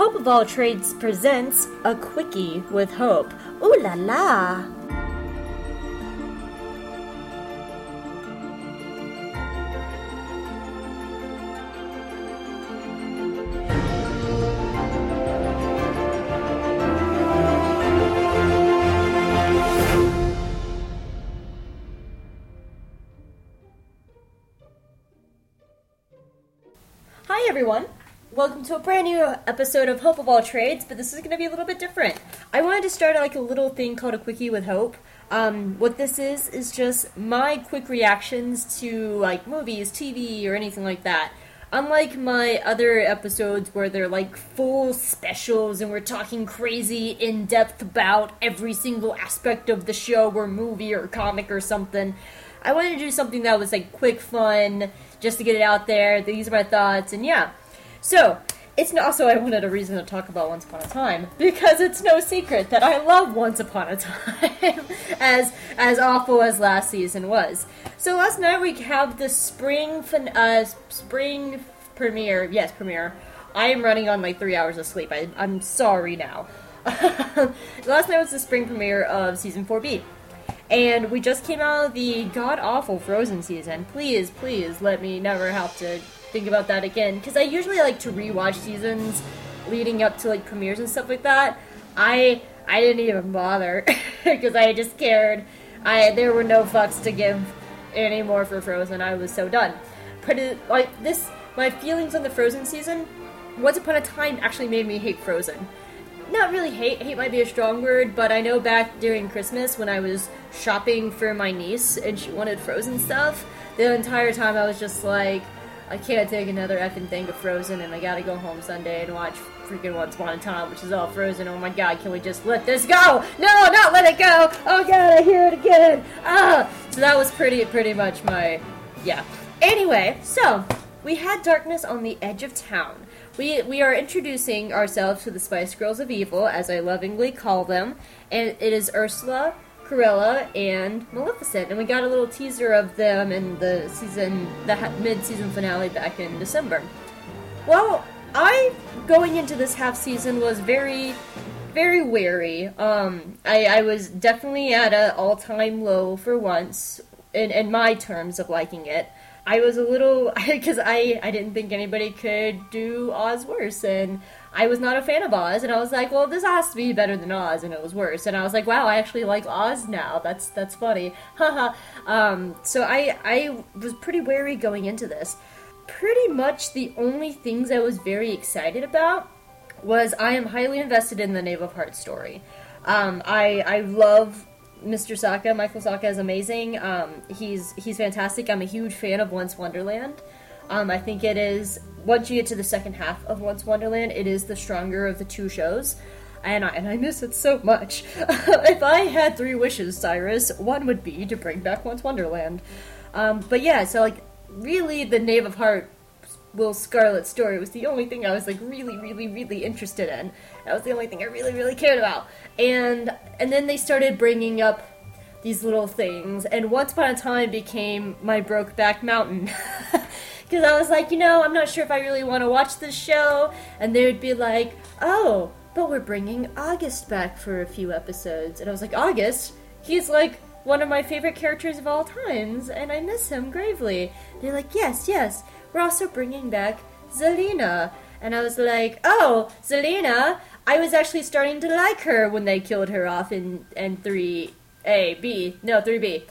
Hope of All Trades presents a quickie with Hope. Ooh la la! Brand new episode of Hope of All Trades, but this is going to be a little bit different. I wanted to start like a little thing called a quickie with Hope. Um, what this is is just my quick reactions to like movies, TV, or anything like that. Unlike my other episodes where they're like full specials and we're talking crazy in depth about every single aspect of the show or movie or comic or something, I wanted to do something that was like quick fun, just to get it out there. These are my thoughts, and yeah. So, it's also I wanted a reason to talk about Once Upon a Time because it's no secret that I love Once Upon a Time, as as awful as last season was. So last night we have the spring fin- uh, spring premiere. Yes, premiere. I am running on like three hours of sleep. I, I'm sorry now. last night was the spring premiere of season 4B. And we just came out of the god awful Frozen season. Please, please let me never have to think about that again. Because I usually like to rewatch seasons leading up to like premieres and stuff like that. I I didn't even bother because I just cared. I there were no fucks to give anymore for Frozen. I was so done. Pretty like this. My feelings on the Frozen season. Once upon a time, actually made me hate Frozen not really hate hate might be a strong word but i know back during christmas when i was shopping for my niece and she wanted frozen stuff the entire time i was just like i can't take another effing thing of frozen and i gotta go home sunday and watch freaking once upon a time which is all frozen. Oh my god can we just let this go? No not let it go! Oh god i hear it again! Ah! So that was pretty pretty much my yeah. Anyway so we had darkness on the edge of town. We we are introducing ourselves to the Spice Girls of Evil, as I lovingly call them, and it is Ursula, Cruella, and Maleficent. And we got a little teaser of them in the season, the mid-season finale back in December. Well, I going into this half season was very, very wary. Um, I, I was definitely at an all-time low for once in in my terms of liking it. I was a little because I I didn't think anybody could do Oz worse, and I was not a fan of Oz, and I was like, well, this has to be better than Oz, and it was worse, and I was like, wow, I actually like Oz now. That's that's funny, haha. um, so I I was pretty wary going into this. Pretty much the only things I was very excited about was I am highly invested in the Knave of Hearts story. Um, I I love Mr. Socha, Michael Socha is amazing. Um, he's he's fantastic. I'm a huge fan of Once Wonderland. Um, I think it is once you get to the second half of Once Wonderland, it is the stronger of the two shows, and I and I miss it so much. if I had three wishes, Cyrus, one would be to bring back Once Wonderland. Um, but yeah, so like really, the Knave of Heart Will Scarlet story was the only thing I was like really, really, really interested in. That was the only thing I really, really cared about. And and then they started bringing up these little things, and Once Upon a Time became my Brokeback Mountain. Because I was like, you know, I'm not sure if I really want to watch this show, and they would be like, oh, but we're bringing August back for a few episodes, and I was like, August? He's like one of my favorite characters of all times, and I miss him gravely. They're like, yes, yes, we're also bringing back Zelena. And I was like, oh, Zelena, I was actually starting to like her when they killed her off in, in 3A, B, no, 3B.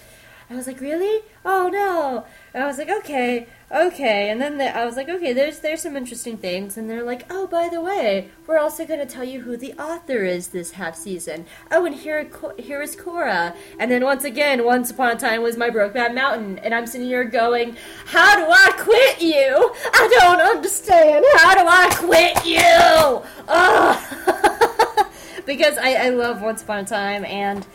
I was like, really? Oh no. And I was like, okay, okay. And then the, I was like, okay, there's there's some interesting things. And they're like, oh, by the way, we're also going to tell you who the author is this half season. Oh, and here here is Cora. And then once again, Once Upon a Time was my broke Brokeback Mountain. And I'm sitting here going, how do I quit you? I don't understand. How do I quit you? Oh. because I, I love Once Upon a Time. And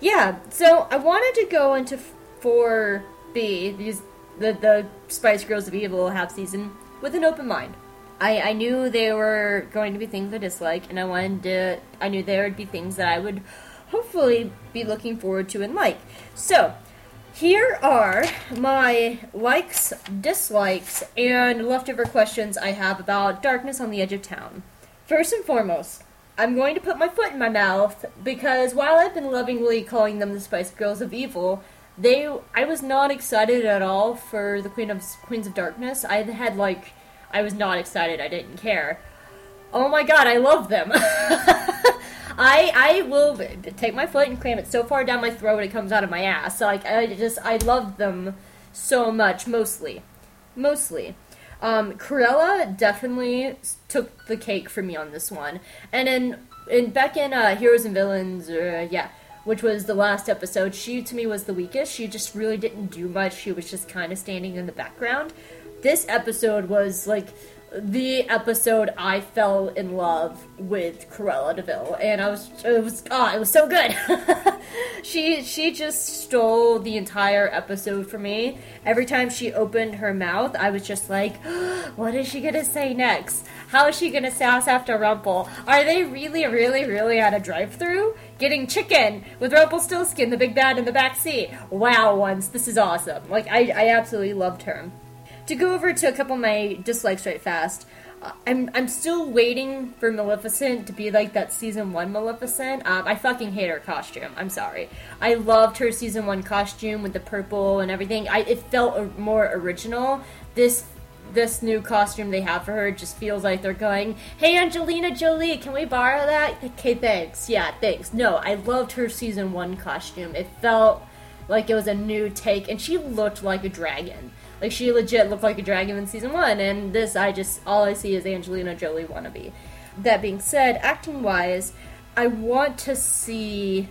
yeah, so I wanted to go into 4B, these the the Spice Girls of Evil half season with an open mind. I, I knew there were going to be things I dislike, and I wanted to. I knew there would be things that I would hopefully be looking forward to and like. So, here are my likes, dislikes, and leftover questions I have about Darkness on the Edge of Town. First and foremost, I'm going to put my foot in my mouth because while I've been lovingly calling them the Spice Girls of Evil, they I was not excited at all for the Queen of Queens of Darkness. I had like I was not excited. I didn't care. Oh my god, I love them. I I will take my foot and cram it so far down my throat it comes out of my ass. So, like I just I love them so much. Mostly, mostly. Um, Cruella definitely took the cake for me on this one, and in in back in uh, Heroes and Villains, uh, yeah, which was the last episode, she to me was the weakest. She just really didn't do much. She was just kind of standing in the background. This episode was like the episode I fell in love with Cruella de Vil, and I was it was oh it was so good. she she just stole the entire episode for me. Every time she opened her mouth, I was just like, what is she gonna say next? How is she gonna sass after Rumple? Are they really, really, really at a drive-through? Getting chicken with Rumpelstiltskin, the big bad in the back seat. Wow, once this is awesome. Like I, I absolutely loved her to go over to a couple of my dislikes right fast. Uh, I'm I'm still waiting for Maleficent to be like that season one Maleficent. Um, I fucking hate her costume. I'm sorry. I loved her season one costume with the purple and everything. I it felt more original. This this new costume they have for her just feels like they're going, "Hey Angelina Jolie, can we borrow that?" Okay, thanks. Yeah, thanks. No, I loved her season one costume. It felt like it was a new take, and she looked like a dragon. Like she legit looked like a dragon in season one, and this I just all I see is Angelina Jolie wannabe. That being said, acting wise, I want to see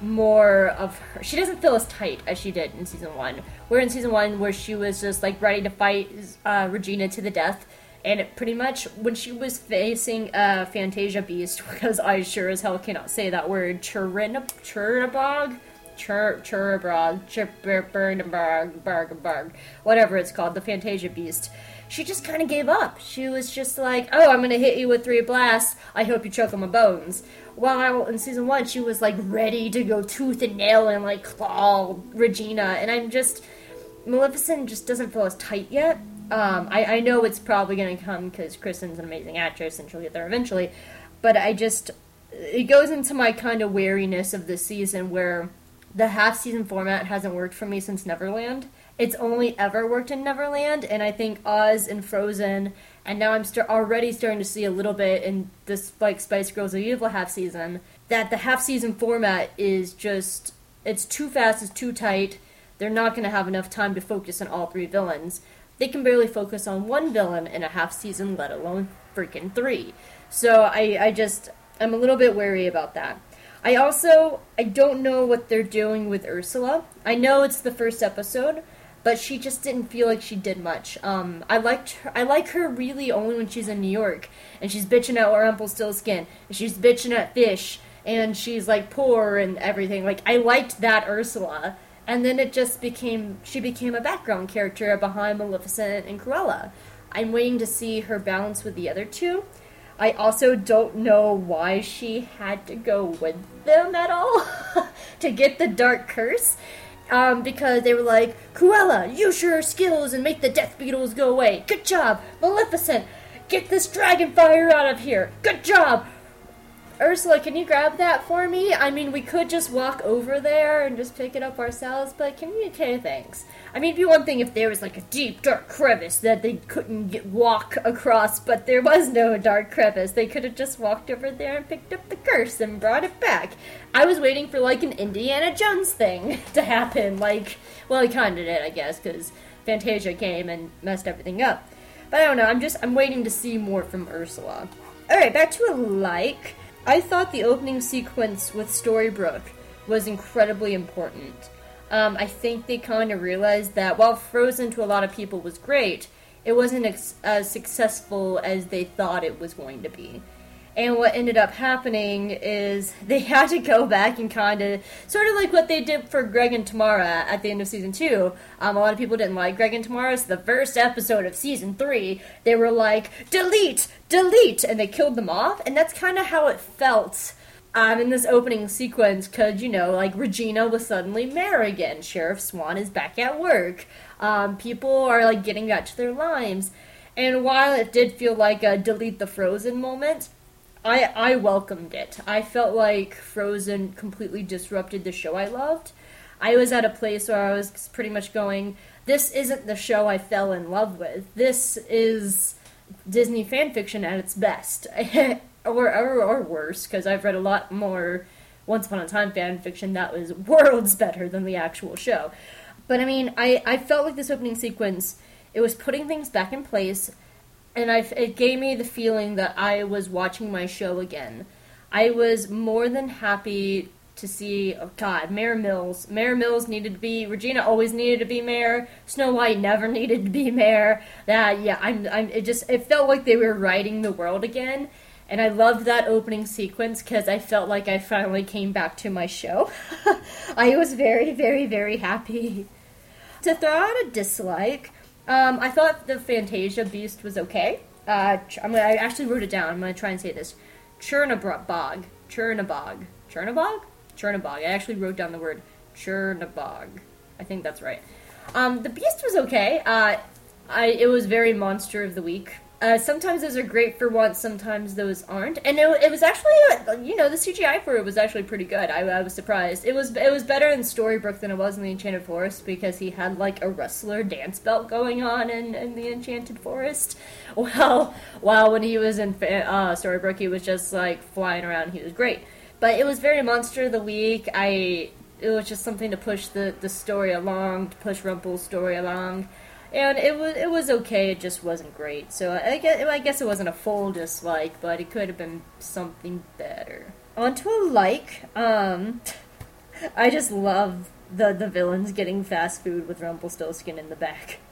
more of her. She doesn't feel as tight as she did in season one. Where in season one, where she was just like ready to fight uh, Regina to the death, and it pretty much when she was facing uh, Fantasia Beast, because I sure as hell cannot say that word, Chernabog Chur Churabrog, Churberg, whatever it's called, the Fantasia Beast. She just kind of gave up. She was just like, "Oh, I'm gonna hit you with three blasts. I hope you choke on my bones." While in season one, she was like ready to go tooth and nail and like claw Regina, and I'm just Maleficent just doesn't feel as tight yet. Um, I, I know it's probably gonna come because Kristin's an amazing actress and she'll get there eventually, but I just it goes into my kind of wariness of this season where the half season format hasn't worked for me since Neverland. It's only ever worked in Neverland, and I think Oz and Frozen, and now I'm st- already starting to see a little bit in this like Spice Girls of Evil half season that the half season format is just it's too fast, it's too tight. They're not going to have enough time to focus on all three villains. They can barely focus on one villain in a half season, let alone freaking three. So I, I just I'm a little bit wary about that. I also I don't know what they're doing with Ursula. I know it's the first episode, but she just didn't feel like she did much. Um, I liked her, I like her really only when she's in New York and she's bitching at Rumpelstiltskin and she's bitching at Fish and she's like poor and everything. Like I liked that Ursula, and then it just became she became a background character behind Maleficent and Cruella. I'm waiting to see her balance with the other two. I also don't know why she had to go with them at all to get the dark curse. Um, because they were like, Cruella, use your skills and make the death beetles go away. Good job, Maleficent. Get this dragon fire out of here. Good job, Ursula, can you grab that for me? I mean, we could just walk over there and just pick it up ourselves, but can we? Okay, thanks. I mean, it'd be one thing if there was like a deep, dark crevice that they couldn't get, walk across, but there was no dark crevice. They could have just walked over there and picked up the curse and brought it back. I was waiting for like an Indiana Jones thing to happen. Like, well, he kind of did, I guess, because Fantasia came and messed everything up. But I don't know. I'm just I'm waiting to see more from Ursula. All right, back to a like. I thought the opening sequence with Storybrooke was incredibly important. Um, I think they kind of realized that while Frozen to a lot of people was great, it wasn't as successful as they thought it was going to be. And what ended up happening is they had to go back and kind of, sort of like what they did for Greg and Tamara at the end of season two. Um, a lot of people didn't like Greg and Tamara, so the first episode of season three, they were like, delete, delete, and they killed them off. And that's kind of how it felt um, in this opening sequence, because, you know, like Regina was suddenly mayor again. Sheriff Swan is back at work. Um, people are like getting back to their lives. And while it did feel like a delete the Frozen moment, I I welcomed it. I felt like Frozen completely disrupted the show I loved. I was at a place where I was pretty much going, this isn't the show I fell in love with. This is Disney fan fiction at its best, or, or or worse, because I've read a lot more Once Upon a Time fan fiction that was worlds better than the actual show. But I mean, I I felt like this opening sequence, it was putting things back in place and I, it gave me the feeling that I was watching my show again. I was more than happy to see. Oh God, Mayor Mills. Mayor Mills needed to be. Regina always needed to be mayor. Snow White never needed to be mayor. That yeah, I'm. I'm. It just. It felt like they were writing the world again. And I loved that opening sequence because I felt like I finally came back to my show. I was very, very, very happy. To throw out a dislike, um, I thought the Fantasia Beast was okay. Uh, I'm gonna, I actually wrote it down. I'm going to try and say this. Chernabog. Chernabog. Chernabog? Chernabog. I actually wrote down the word Chernabog. I think that's right. Um, the Beast was okay. Uh, I, it was very Monster of the Week. Uh, sometimes those are great for once, sometimes those aren't. And it, it was actually, uh, you know, the CGI for it was actually pretty good. I, I, was surprised. It was it was better in Storybrooke than it was in the Enchanted Forest because he had like a wrestler dance belt going on in, in the Enchanted Forest. Well, while when he was in uh, Storybrooke, he was just like flying around. He was great. But it was very Monster of the Week. I it was just something to push the, the story along, to push Rumple's story along and it was it was okay. It just wasn't great. So I guess I guess it wasn't a full dislike, but it could have been something better. Onto a like. Um, I just love the the villains getting fast food with Rumpelstiltskin in the back.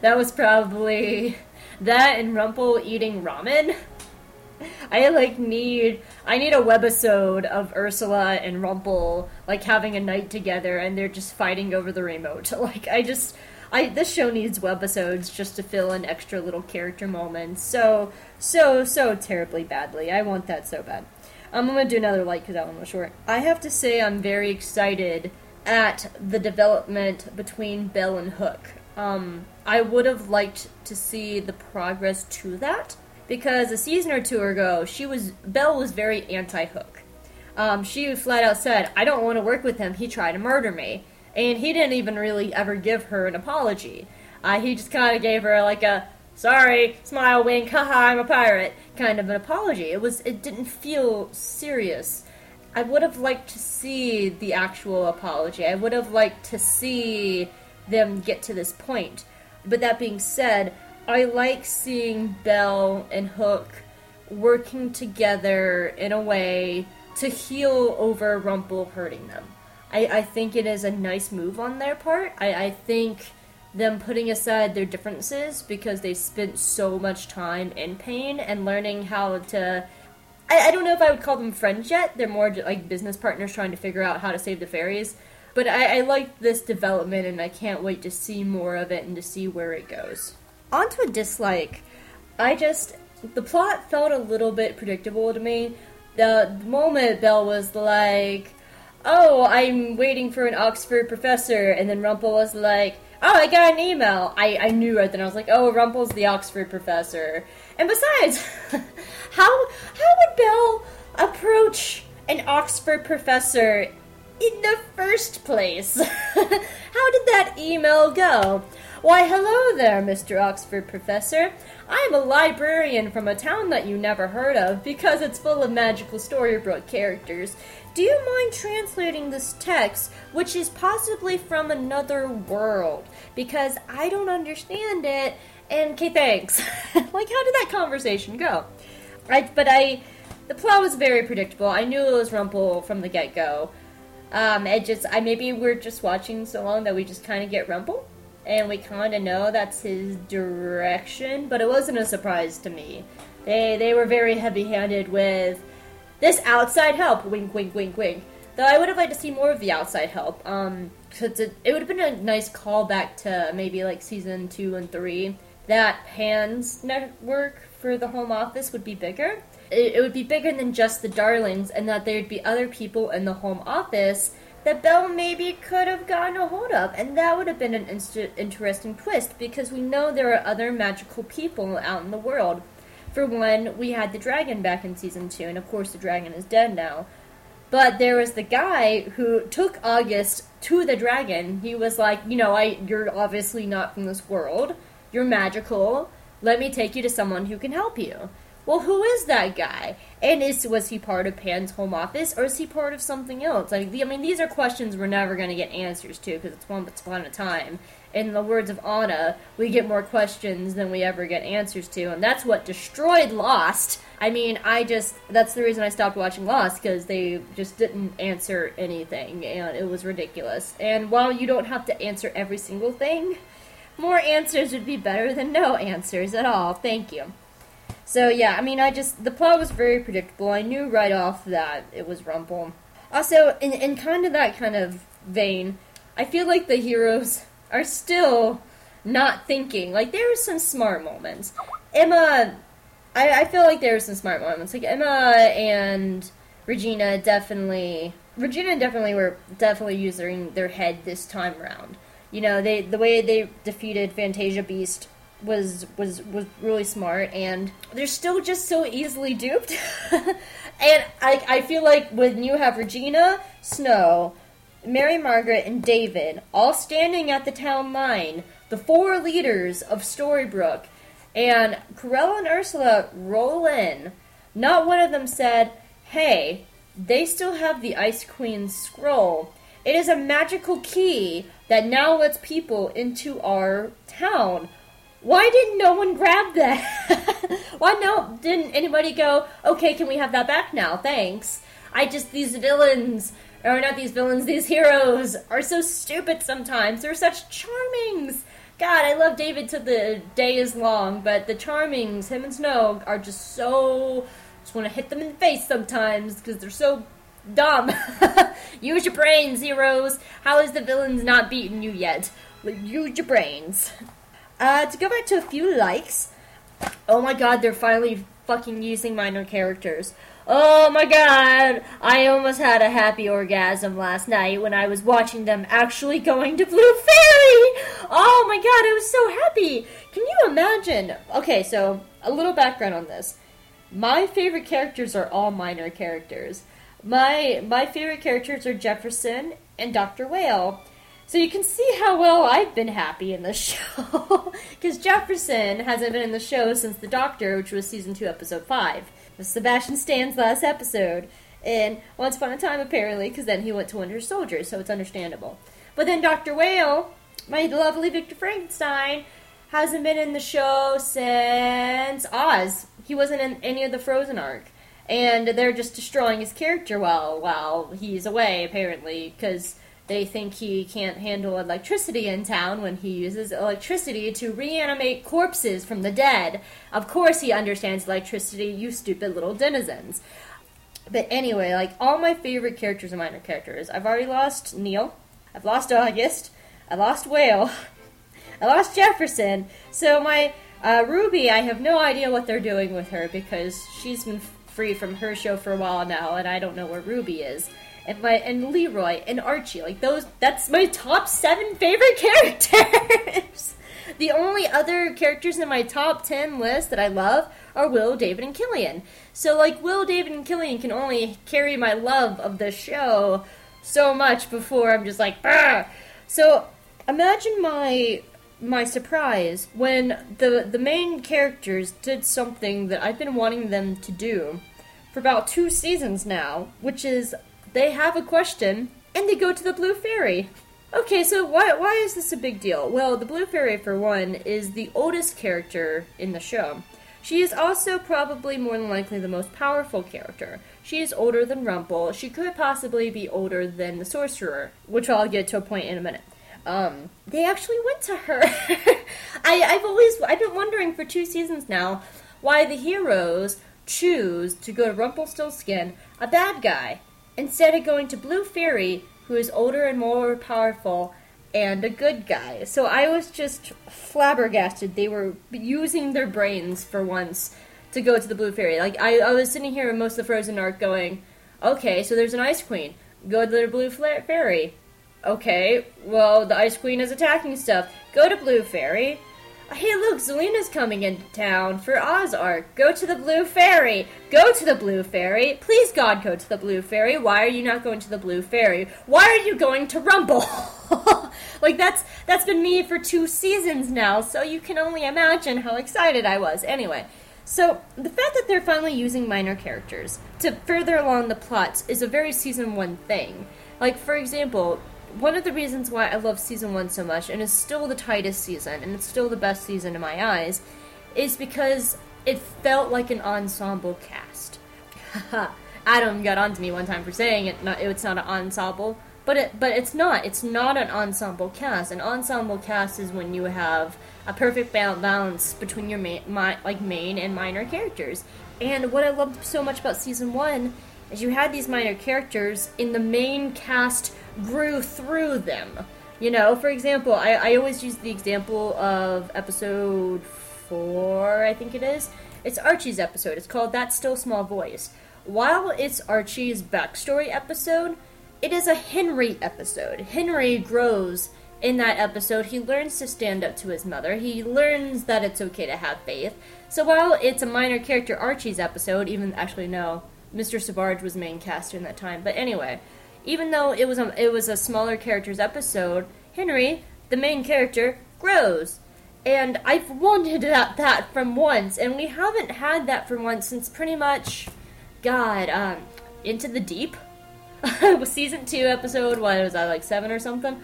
That was probably that and Rumple eating ramen. I like need I need a webisode of Ursula and Rumple like having a night together and they're just fighting over the remote. Like I just I this show needs webisodes just to fill in extra little character moments. So so so terribly badly. I want that so bad. I'm gonna do another like because that one was short. I have to say I'm very excited at the development between Belle and Hook. Um, I would have liked to see the progress to that because a season or two ago, she was Belle was very anti-Hook. Um, she flat out said, "I don't want to work with him. He tried to murder me." And he didn't even really ever give her an apology. Uh, he just kind of gave her like a sorry, smile, wink, haha, I'm a pirate kind of an apology. It was it didn't feel serious. I would have liked to see the actual apology. I would have liked to see them get to this point. But that being said, I like seeing Belle and Hook working together in a way to heal over Rumple hurting them. I, I think it is a nice move on their part. I, I think them putting aside their differences because they spent so much time in pain and learning how to. I, I don't know if I would call them friends yet. They're more like business partners trying to figure out how to save the fairies. But I, I like this development and I can't wait to see more of it and to see where it goes. On to a dislike. I just. The plot felt a little bit predictable to me. The moment Belle was like, oh, I'm waiting for an Oxford professor. And then Rumple was like, oh, I got an email. I, I knew it. Then I was like, oh, Rumple's the Oxford professor. And besides, how, how would Belle approach an Oxford professor in the first place? how did that email go? Why, hello there, Mr. Oxford Professor. I am a librarian from a town that you never heard of because it's full of magical Storybrooke characters. Do you mind translating this text, which is possibly from another world? Because I don't understand it. And okay, thanks. like, how did that conversation go? I, but I, the plot was very predictable. I knew it was Rumple from the get go. Um, it just, I maybe we're just watching so long that we just kind of get Rumple, and we kind of know that's his direction. But it wasn't a surprise to me. They they were very heavy handed with this outside help. Wink, wink, wink, wink. Though I would have liked to see more of the outside help. Um, cause it, it would have been a nice callback to maybe like season two and three. That Pan's network for the home office would be bigger. It, it would be bigger than just the Darlings, and that there'd be other people in the home office that Belle maybe could have gotten a hold of, and that would have been an inst- interesting twist because we know there are other magical people out in the world for one, we had the dragon back in season two, and of course the dragon is dead now. But there was the guy who took August to the dragon. He was like, you know, I you're obviously not from this world. You're magical. Let me take you to someone who can help you. Well, who is that guy? And is was he part of Pan's home office, or is he part of something else? Like, I mean, these are questions we're never going to get answers to because it's once upon a time. In the words of Anna, we get more questions than we ever get answers to, and that's what destroyed Lost. I mean, I just that's the reason I stopped watching Lost because they just didn't answer anything, and it was ridiculous. And while you don't have to answer every single thing, more answers would be better than no answers at all. Thank you. So yeah, I mean, I just the plot was very predictable. I knew right off that it was Rumple. Also, in in kind of that kind of vein, I feel like the heroes are still not thinking. Like there were some smart moments. Emma, I, I feel like there were some smart moments. Like Emma and Regina definitely, Regina definitely were definitely using their head this time around. You know, they the way they defeated Fantasia Beast was was was really smart and they're still just so easily duped and I, I feel like when you have regina snow mary margaret and david all standing at the town line the four leaders of storybrooke and Cruella and ursula roll in not one of them said hey they still have the ice queen's scroll it is a magical key that now lets people into our town why didn't no one grab that? Why no? Didn't anybody go? Okay, can we have that back now? Thanks. I just these villains, or not these villains, these heroes are so stupid sometimes. They're such charmings. God, I love David till the day is long, but the charmings, him and Snow, are just so. Just want to hit them in the face sometimes because they're so dumb. use your brains, heroes. How is the villains not beaten you yet? use your brains. Uh, to go back to a few likes. Oh my god, they're finally fucking using minor characters. Oh my god, I almost had a happy orgasm last night when I was watching them actually going to Blue Fairy! Oh my god, I was so happy! Can you imagine? Okay, so a little background on this. My favorite characters are all minor characters. My my favorite characters are Jefferson and Dr. Whale. So you can see how well I've been happy in the show. Because Jefferson hasn't been in the show since The Doctor, which was season 2, episode 5. Sebastian Stan's last episode. And Once Upon a Time, apparently, because then he went to Winter Soldier, so it's understandable. But then Dr. Whale, my lovely Victor Frankenstein, hasn't been in the show since Oz. He wasn't in any of the Frozen arc. And they're just destroying his character while while he's away, apparently, because they think he can't handle electricity in town when he uses electricity to reanimate corpses from the dead. Of course, he understands electricity, you stupid little denizens. But anyway, like all my favorite characters are minor characters. I've already lost Neil. I've lost August. I lost Whale. I lost Jefferson. So my uh, Ruby, I have no idea what they're doing with her because she's been free from her show for a while now, and I don't know where Ruby is and my and Leroy and Archie. Like those that's my top seven favorite characters. the only other characters in my top ten list that I love are Will, David, and Killian. So like Will, David, and Killian can only carry my love of the show so much before I'm just like Bah! So imagine my my surprise when the the main characters did something that I've been wanting them to do for about two seasons now, which is they have a question and they go to the Blue Fairy. Okay, so why why is this a big deal? Well, the Blue Fairy, for one, is the oldest character in the show. She is also probably more than likely the most powerful character. She is older than Rumple. She could possibly be older than the Sorcerer, which I'll get to a point in a minute. Um, they actually went to her. I, I've always I've been wondering for two seasons now why the heroes choose to go to Rumpelstiltskin, a bad guy, instead of going to Blue Fairy, who is older and more powerful and a good guy. So I was just flabbergasted. They were using their brains for once to go to the Blue Fairy. Like I, I was sitting here in most of the Frozen arc going, okay, so there's an Ice Queen. Go to the Blue Fairy. Okay, well the Ice Queen is attacking stuff. Go to Blue Fairy. Hey, look, Zelena's coming into town for Ozark. Go to the Blue Fairy. Go to the Blue Fairy. Please, God, go to the Blue Fairy. Why are you not going to the Blue Fairy? Why are you going to Rumple? like that's that's been me for two seasons now, so you can only imagine how excited I was. Anyway, so the fact that they're finally using minor characters to further along the plots is a very season one thing. Like for example, one of the reasons why I love season one so much, and it's still the tightest season, and it's still the best season in my eyes, is because it felt like an ensemble cast. Adam got onto me one time for saying it. Not, it's not an ensemble, but it, but it's not. It's not an ensemble cast. An ensemble cast is when you have a perfect balance between your main, my, like main and minor characters. And what I loved so much about season one is you had these minor characters in the main cast grew through them. You know, for example, I, I always use the example of episode four, I think it is. It's Archie's episode. It's called That Still Small Voice. While it's Archie's backstory episode, it is a Henry episode. Henry grows in that episode. He learns to stand up to his mother. He learns that it's okay to have faith. So while it's a minor character Archie's episode, even actually no, Mr. Sbarge was main cast in that time. But anyway, even though it was a it was a smaller characters episode, Henry, the main character, grows. And I've wanted that that from once, and we haven't had that from once since pretty much God, um, Into the Deep. season two episode, what was I like seven or something?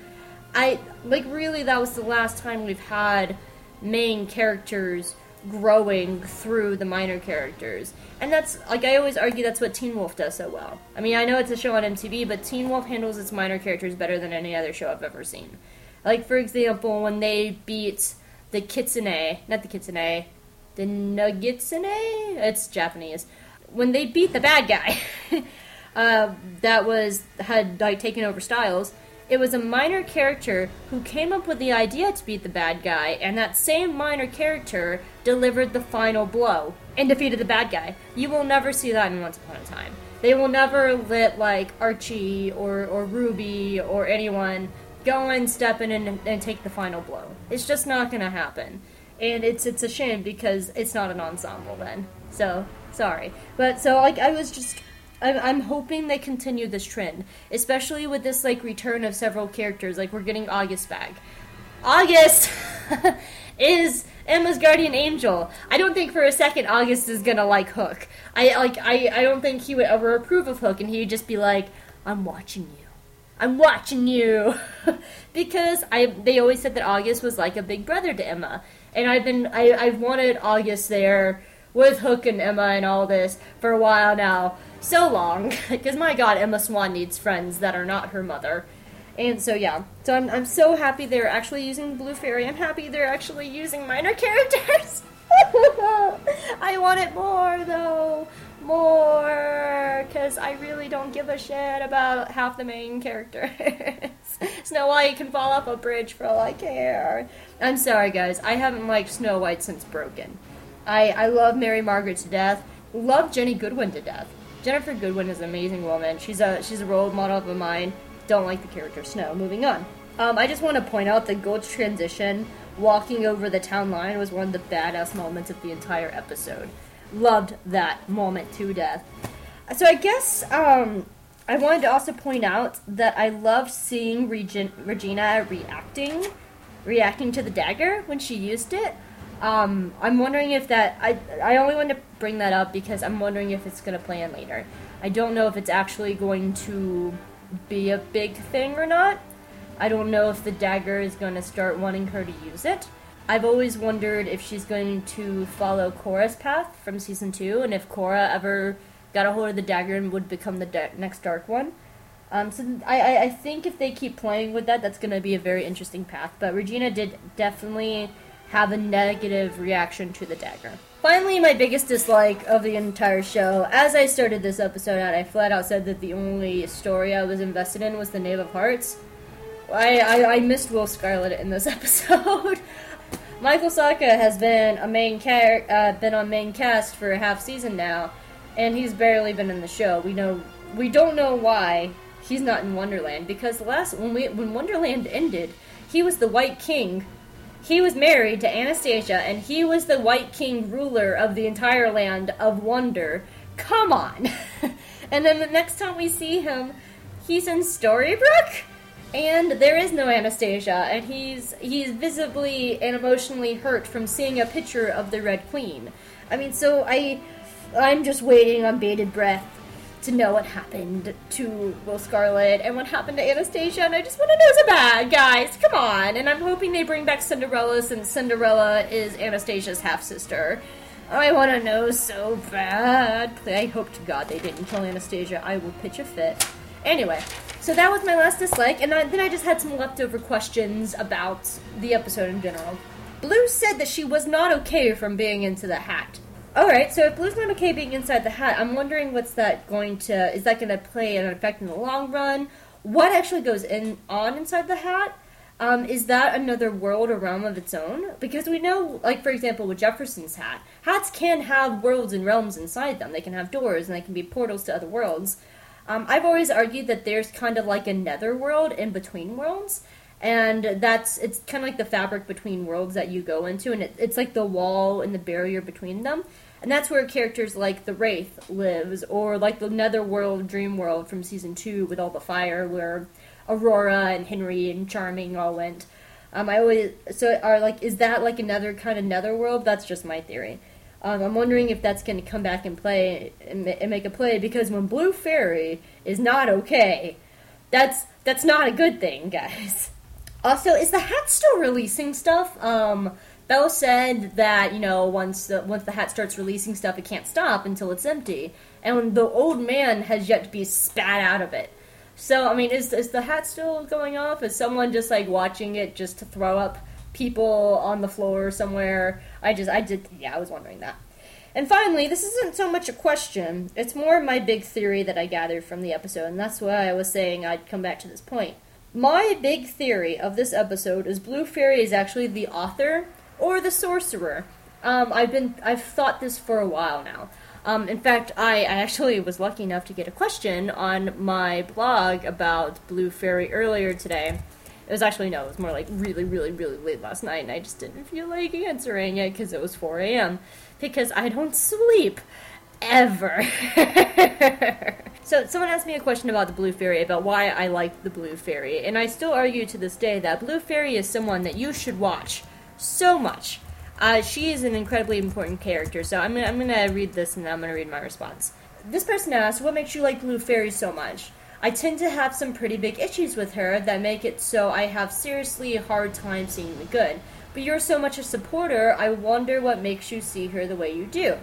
I like really that was the last time we've had main characters growing through the minor characters. And that's like I always argue that's what Teen Wolf does so well. I mean, I know it's a show on MTV, but Teen Wolf handles its minor characters better than any other show I've ever seen. Like for example, when they beat the Kitsune, not the Kitsune, the Nogitsune, it's Japanese. When they beat the bad guy, uh, that was had like taken over Stiles it was a minor character who came up with the idea to beat the bad guy, and that same minor character delivered the final blow and defeated the bad guy. You will never see that in Once Upon a Time. They will never let like Archie or, or Ruby or anyone go and step in and, and take the final blow. It's just not gonna happen. And it's it's a shame because it's not an ensemble then. So sorry. But so like I was just I'm, I'm hoping they continue this trend, especially with this like return of several characters. Like we're getting August back. August is Emma's guardian angel. I don't think for a second August is gonna like Hook. I like I, I don't think he would ever approve of Hook, and he'd just be like, "I'm watching you, I'm watching you," because I they always said that August was like a big brother to Emma, and I've been I I've wanted August there with Hook and Emma and all this for a while now so long because my god emma swan needs friends that are not her mother. And so yeah. So i'm, I'm so happy they're actually using blue fairy. I'm happy they're actually using minor characters. I want it more though. More. Because i really don't give a shit about half the main characters. Snow white can fall off a bridge for all i care. I'm sorry guys. I haven't liked snow white since broken. I, I love mary margaret to death. Love jenny goodwin to death Ginnifer Goodwin is an amazing woman. She's a she's a role model of mine. Don't like the character Snow. Moving on. Um, I just want to point out that Gold's transition, walking over the town line, was one of the badass moments of the entire episode. Loved that moment to death. So I guess um, I wanted to also point out that I loved seeing Regin- Regina reacting, reacting to the dagger when she used it. Um, I'm wondering if that I I only want to bring that up because I'm wondering if it's gonna play in later. I don't know if it's actually going to be a big thing or not. I don't know if the dagger is going to start wanting her to use it. I've always wondered if she's going to follow Cora's path from season two, and if Cora ever got a hold of the dagger and would become the da- next Dark One. Um, so I, I think if they keep playing with that, that's going to be a very interesting path. But Regina did definitely have a negative reaction to the dagger. Finally, my biggest dislike of the entire show. As I started this episode out, I flat out said that the only story I was invested in was the Knave of Hearts. I, I, I missed Will Scarlet in this episode. Michael Socha has been a main char- uh, been on main cast for a half season now, and he's barely been in the show. We know we don't know why he's not in Wonderland because last when we when Wonderland ended, he was the White King he was married to Anastasia, and he was the White King ruler of the entire land of Wonder. Come on! and then the next time we see him, he's in Storybrooke, and there is no Anastasia, and he's he's visibly and emotionally hurt from seeing a picture of the Red Queen. I mean, so I I'm just waiting on bated breath to know what happened to Will Scarlet and what happened to Anastasia, and I just want to know so bad, guys. Come on. And I'm hoping they bring back Cinderella since Cinderella is Anastasia's half sister. I want to know so bad. I hope to God they didn't kill Anastasia. I will pitch a fit. Anyway, so that was my last dislike, and then I just had some leftover questions about the episode in general. Blue said that she was not okay from being into the hat. All right, so if Blue's not okay being inside the hat, I'm wondering what's that going to is that going to play an effect in the long run? What actually goes in on inside the hat? Um, is that another world or realm of its own? Because we know, like for example, with Jefferson's hat, hats can have worlds and realms inside them. They can have doors and they can be portals to other worlds. Um, I've always argued that there's kind of like a nether world in between worlds, and that's it's kind of like the fabric between worlds that you go into, and it, it's like the wall and the barrier between them. And that's where characters like the Wraith lives, or like the Netherworld Dream World from season two with all the fire, where Aurora and Henry and Charming all went. Um, I always so are like is that like another kind of Netherworld? That's just my theory. Um, I'm wondering if that's going to come back and play and, and make a play because when Blue Fairy is not okay, that's that's not a good thing, guys. Also, is the hat still releasing stuff? Um, Belle said that you know once the, once the hat starts releasing stuff, it can't stop until it's empty, and the old man has yet to be spat out of it. So I mean, is is the hat still going off? Is someone just like watching it just to throw up people on the floor somewhere? I just I did yeah I was wondering that. And finally, this isn't so much a question; it's more my big theory that I gathered from the episode, and that's why I was saying I'd come back to this point. My big theory of this episode is Blue Fairy is actually the author or the sorcerer. Um, I've been I've thought this for a while now. Um, in fact, I, I actually was lucky enough to get a question on my blog about Blue Fairy earlier today. It was actually no, it was more like really, really, really late last night, and I just didn't feel like answering it because it was 4 a.m. Because I don't sleep ever. so someone asked me a question about the Blue Fairy, about why I like the Blue Fairy, and I still argue to this day that Blue Fairy is someone that you should watch so much. Uh, she is an incredibly important character, so I'm I'm gonna read this and then I'm gonna read my response. This person asked, What makes you like Blue Fairy so much? I tend to have some pretty big issues with her that make it so I have seriously a hard time seeing the good. But you're so much a supporter, I wonder what makes you see her the way you do.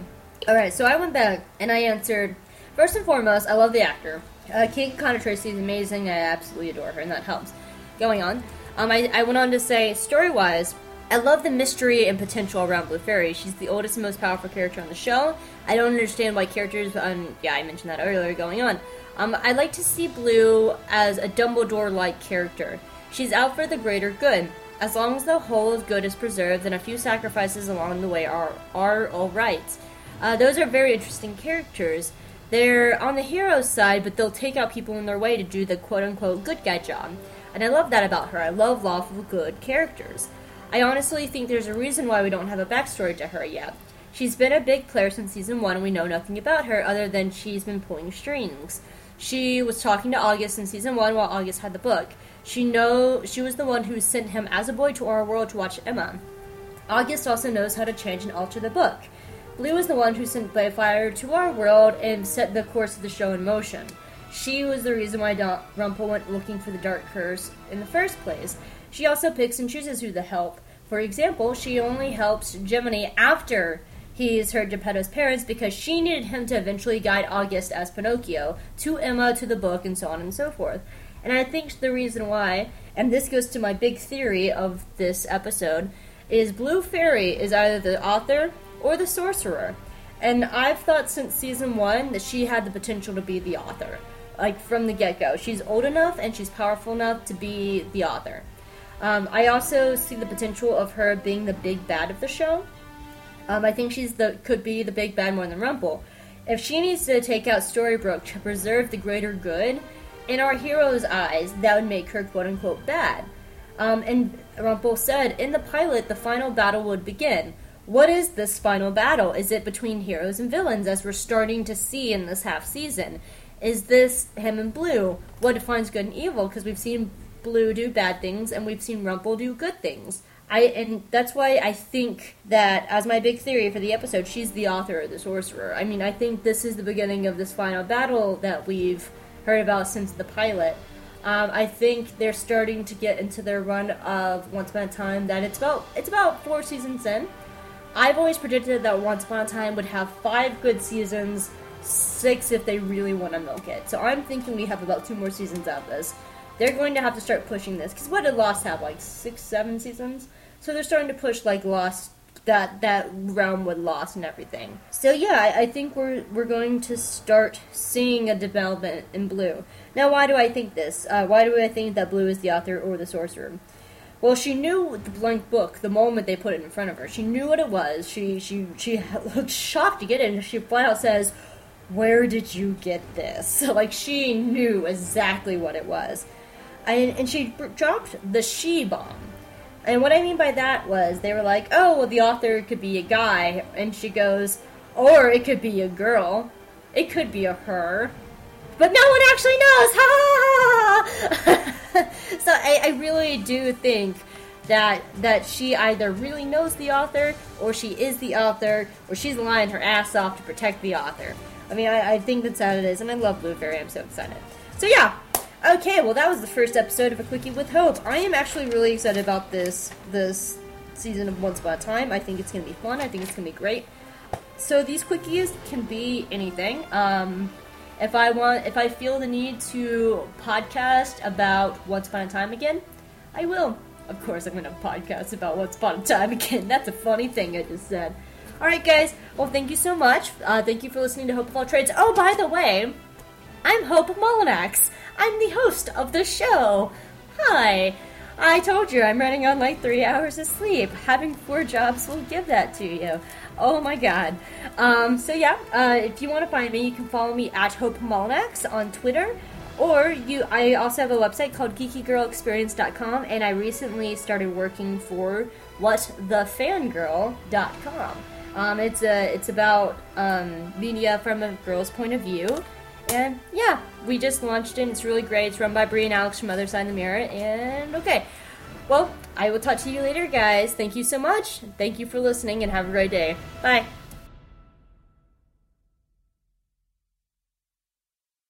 Alright, so I went back and I answered First and foremost, I love the actor. Uh, Keegan Connor Tracy is amazing. I absolutely adore her, and that helps. Going on, um, I, I went on to say, story wise, I love the mystery and potential around Blue Fairy. She's the oldest and most powerful character on the show. I don't understand why characters, um, yeah, I mentioned that earlier, going on. Um, I like to see Blue as a Dumbledore-like character. She's out for the greater good. As long as the whole of good is preserved, then a few sacrifices along the way are are all right. Uh, those are very interesting characters. They're on the hero's side, but they'll take out people in their way to do the quote unquote good guy job. And I love that about her. I love lawful good characters. I honestly think there's a reason why we don't have a backstory to her yet. She's been a big player since season one, and we know nothing about her other than she's been pulling strings. She was talking to August in season one while August had the book. She know she was the one who sent him as a boy to our world to watch Emma. August also knows how to change and alter the book. Blue is the one who sent Baelfire to our world and set the course of the show in motion. She was the reason why Rumple went looking for the Dark Curse in the first place, she also picks and chooses who to help. For example, she only helps Jiminy after he's heard Geppetto's parents because she needed him to eventually guide August as Pinocchio to Emma, to the book, and so on and so forth. And I think the reason why, and this goes to my big theory of this episode, is Blue Fairy is either the author or the sorcerer. And I've thought since season one that she had the potential to be the author. Like from the get go. She's old enough and she's powerful enough to be the author. Um, I also see the potential of her being the big bad of the show. Um, I think she's the could be the big bad more than Rumple. If she needs to take out Storybrooke to preserve the greater good, in our hero's eyes, that would make her quote unquote bad. Um, and Rumple said in the pilot, the final battle would begin. What is this final battle? Is it between heroes and villains, as we're starting to see in this half season? Is this him and Blue? What defines good and evil? Because we've seen Blue do bad things, and we've seen Rumple do good things. I and that's why I think that as my big theory for the episode, she's the author of the sorcerer. I mean, I think this is the beginning of this final battle that we've heard about since the pilot. Um, I think they're starting to get into their run of Once Upon a Time. That it's about it's about four seasons in. I've always predicted that Once Upon a Time would have five good seasons, six if they really want to milk it. So I'm thinking we have about two more seasons out of this. They're going to have to start pushing this because what did Lost have like six, seven seasons? So they're starting to push like Lost that that realm with Lost and everything. So yeah, I, I, think we're we're going to start seeing a development in Blue. Now, why do I think this? Uh, why do I think that Blue is the author or the sorcerer? Well, she knew the blank book the moment they put it in front of her. She knew what it was. She she she looked shocked to get it, and she flat out says, "Where did you get this?" So, like she knew exactly what it was, and, and she dropped the she bomb. And what I mean by that was they were like, "Oh, well, the author could be a guy," and she goes, "Or it could be a girl. It could be a her." but no one actually knows. Ha! so I, I really do think that that she either really knows the author, or she is the author, or she's lying her ass off to protect the author. I mean, I, I think that's how it is, and I love Blue Fairy. I'm so excited. So yeah. Okay, well that was the first episode of A Quickie with Hope. I am actually really excited about this this season of Once Upon a Time. I think it's gonna be fun. I think it's gonna be great. So these quickies can be anything. Um, if I want, if I feel the need to podcast about Once Upon a Time again, I will. Of course, I'm going to podcast about Once Upon a Time again. That's a funny thing I just said. All right, guys. Well, thank you so much. Uh, thank you for listening to Hope of All Trades. Oh, by the way, I'm Hope Mullinax. I'm the host of the show. Hi. I told you I'm running on like three hours of sleep. Having four jobs will give that to you. Oh my god. Um, so yeah, uh, if you want to find me, you can follow me at Hope Mullinax on Twitter. Or you, I also have a website called geekygirlexperience.com, and I recently started working for whatthefangirl.com. Um, it's a, it's about um, media from a girl's point of view, and yeah, we just launched it. It's really great. It's run by Brie and Alex from Other Side of the Mirror, and okay. Well, I will talk to you later, guys. Thank you so much. Thank you for listening and have a great day. Bye.